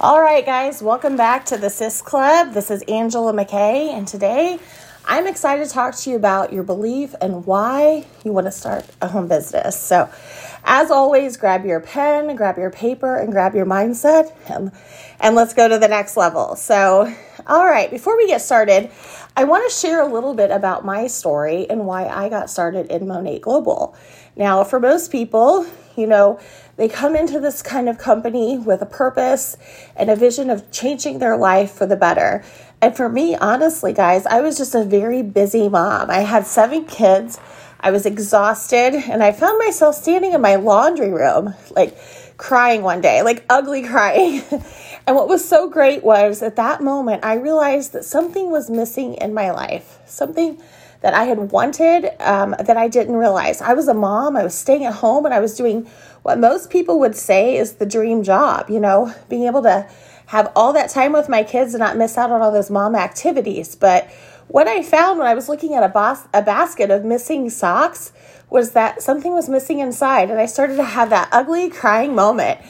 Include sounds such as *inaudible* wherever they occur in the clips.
All right, guys, welcome back to the Sis Club. This is Angela McKay, and today I'm excited to talk to you about your belief and why you want to start a home business. So, as always, grab your pen, grab your paper, and grab your mindset, and, and let's go to the next level. So, all right, before we get started, I want to share a little bit about my story and why I got started in Monat Global. Now, for most people, you know, they come into this kind of company with a purpose and a vision of changing their life for the better. And for me, honestly, guys, I was just a very busy mom. I had seven kids. I was exhausted, and I found myself standing in my laundry room, like crying one day, like ugly crying. *laughs* and what was so great was at that moment, I realized that something was missing in my life. Something that I had wanted um, that I didn't realize. I was a mom, I was staying at home, and I was doing what most people would say is the dream job, you know, being able to have all that time with my kids and not miss out on all those mom activities. But what I found when I was looking at a, bas- a basket of missing socks was that something was missing inside, and I started to have that ugly crying moment.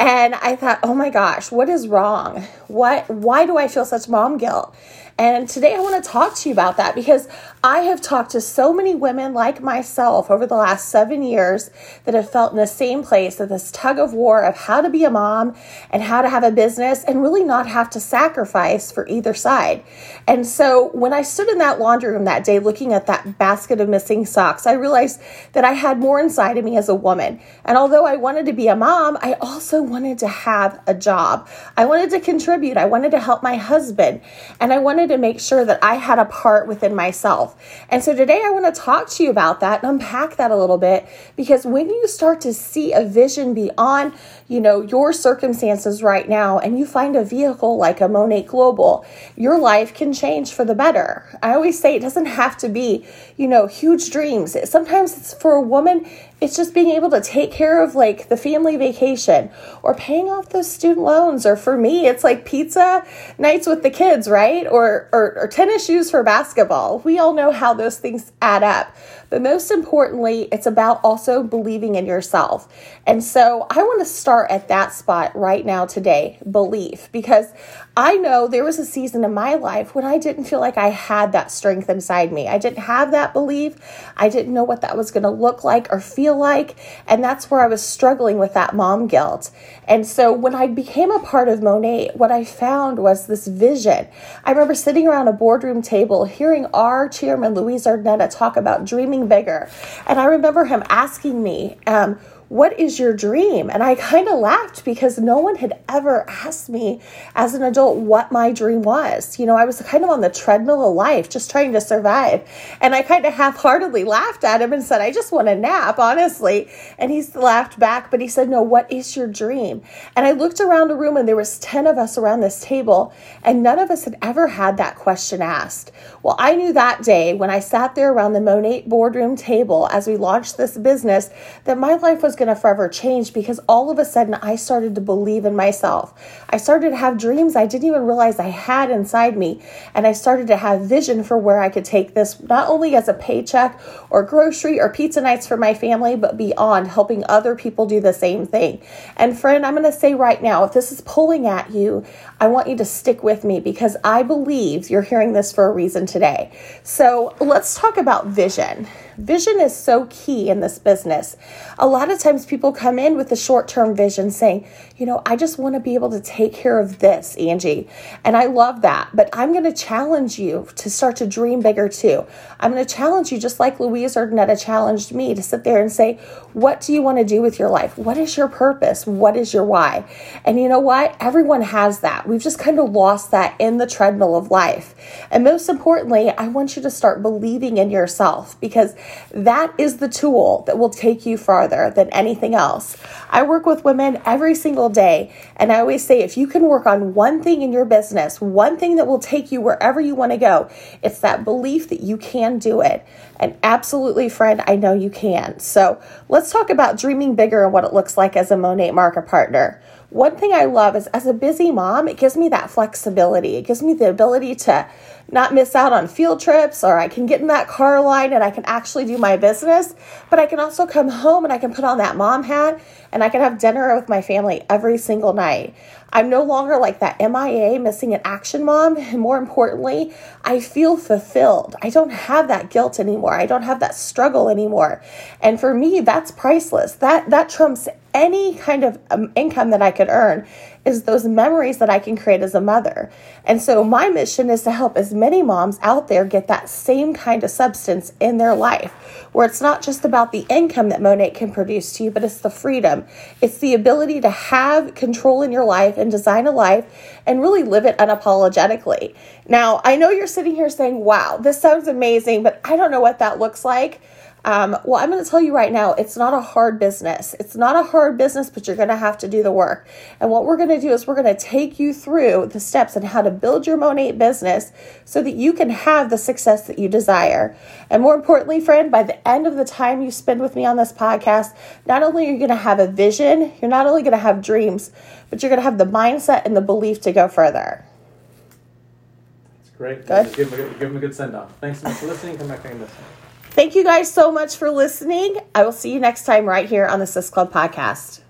And I thought, oh my gosh, what is wrong? What why do I feel such mom guilt? And today I want to talk to you about that because I have talked to so many women like myself over the last seven years that have felt in the same place of this tug of war of how to be a mom and how to have a business and really not have to sacrifice for either side. And so when I stood in that laundry room that day looking at that basket of missing socks, I realized that I had more inside of me as a woman. And although I wanted to be a mom, I also wanted to have a job. I wanted to contribute. I wanted to help my husband. And I wanted to make sure that I had a part within myself. And so today I want to talk to you about that and unpack that a little bit because when you start to see a vision beyond, you know, your circumstances right now and you find a vehicle like a Monat Global, your life can change for the better. I always say it doesn't have to be, you know, huge dreams. Sometimes it's for a woman, it's just being able to take care of like the family vacation or paying off those student loans. Or for me, it's like pizza nights with the kids, right? Or, or, or tennis shoes for basketball. We all know how those things add up. But most importantly, it's about also believing in yourself. And so I want to start at that spot right now today belief, because I know there was a season in my life when I didn't feel like I had that strength inside me. I didn't have that belief. I didn't know what that was going to look like or feel like. And that's where I was struggling with that mom guilt. And so when I became a part of Monat, what I found was this vision. I remember sitting around a boardroom table hearing our chairman, Luis Urdaneta, talk about dreaming bigger. And I remember him asking me, um, what is your dream? And I kind of laughed because no one had ever asked me as an adult what my dream was. You know, I was kind of on the treadmill of life, just trying to survive. And I kind of half heartedly laughed at him and said, I just want a nap, honestly. And he laughed back, but he said, No, what is your dream? And I looked around the room and there was 10 of us around this table, and none of us had ever had that question asked. Well, I knew that day when I sat there around the Monat boardroom table as we launched this business that my life was going to forever change because all of a sudden I started to believe in myself. I started to have dreams I didn't even realize I had inside me. And I started to have vision for where I could take this, not only as a paycheck or grocery or pizza nights for my family, but beyond helping other people do the same thing. And friend, I'm going to say right now, if this is pulling at you, I want you to stick with me because I believe you're hearing this for a reason today. So let's talk about vision. Vision is so key in this business. A lot of times people come in with a short term vision saying, you know, I just want to be able to take care of this, Angie. And I love that. But I'm going to challenge you to start to dream bigger too. I'm going to challenge you, just like Louise Urdaneta challenged me, to sit there and say, what do you want to do with your life? What is your purpose? What is your why? And you know what? Everyone has that. We've just kind of lost that in the treadmill of life. And most importantly, I want you to start believing in yourself because that is the tool that will take you farther than anything else. I work with women every single day, and I always say if you can work on one thing in your business, one thing that will take you wherever you want to go, it's that belief that you can do it. And absolutely, friend, I know you can. So let's talk about dreaming bigger and what it looks like as a Monat market partner. One thing I love is as a busy mom, it gives me that flexibility. It gives me the ability to not miss out on field trips, or I can get in that car line and I can actually do my business. But I can also come home and I can put on that mom hat and I can have dinner with my family every single night. I'm no longer like that MIA missing an action mom. *laughs* And more importantly, I feel fulfilled. I don't have that guilt anymore. I don't have that struggle anymore. And for me, that's priceless. That that trumps any kind of um, income that I could earn is those memories that I can create as a mother. And so my mission is to help as many moms out there get that same kind of substance in their life, where it's not just about the income that Monat can produce to you, but it's the freedom. It's the ability to have control in your life and design a life and really live it unapologetically. Now, I know you're sitting here saying, wow, this sounds amazing, but I don't know what that looks like. Um, well, I'm going to tell you right now, it's not a hard business. It's not a hard business, but you're going to have to do the work. And what we're going to do is we're going to take you through the steps and how to build your Monat business so that you can have the success that you desire. And more importantly, friend, by the end of the time you spend with me on this podcast, not only are you going to have a vision, you're not only going to have dreams, but you're going to have the mindset and the belief to go further. It's great. Good. Give them a, give them a good send off. Thanks so much for listening. Come back and listen. You guys so much for listening. I will see you next time right here on the Sis Club podcast.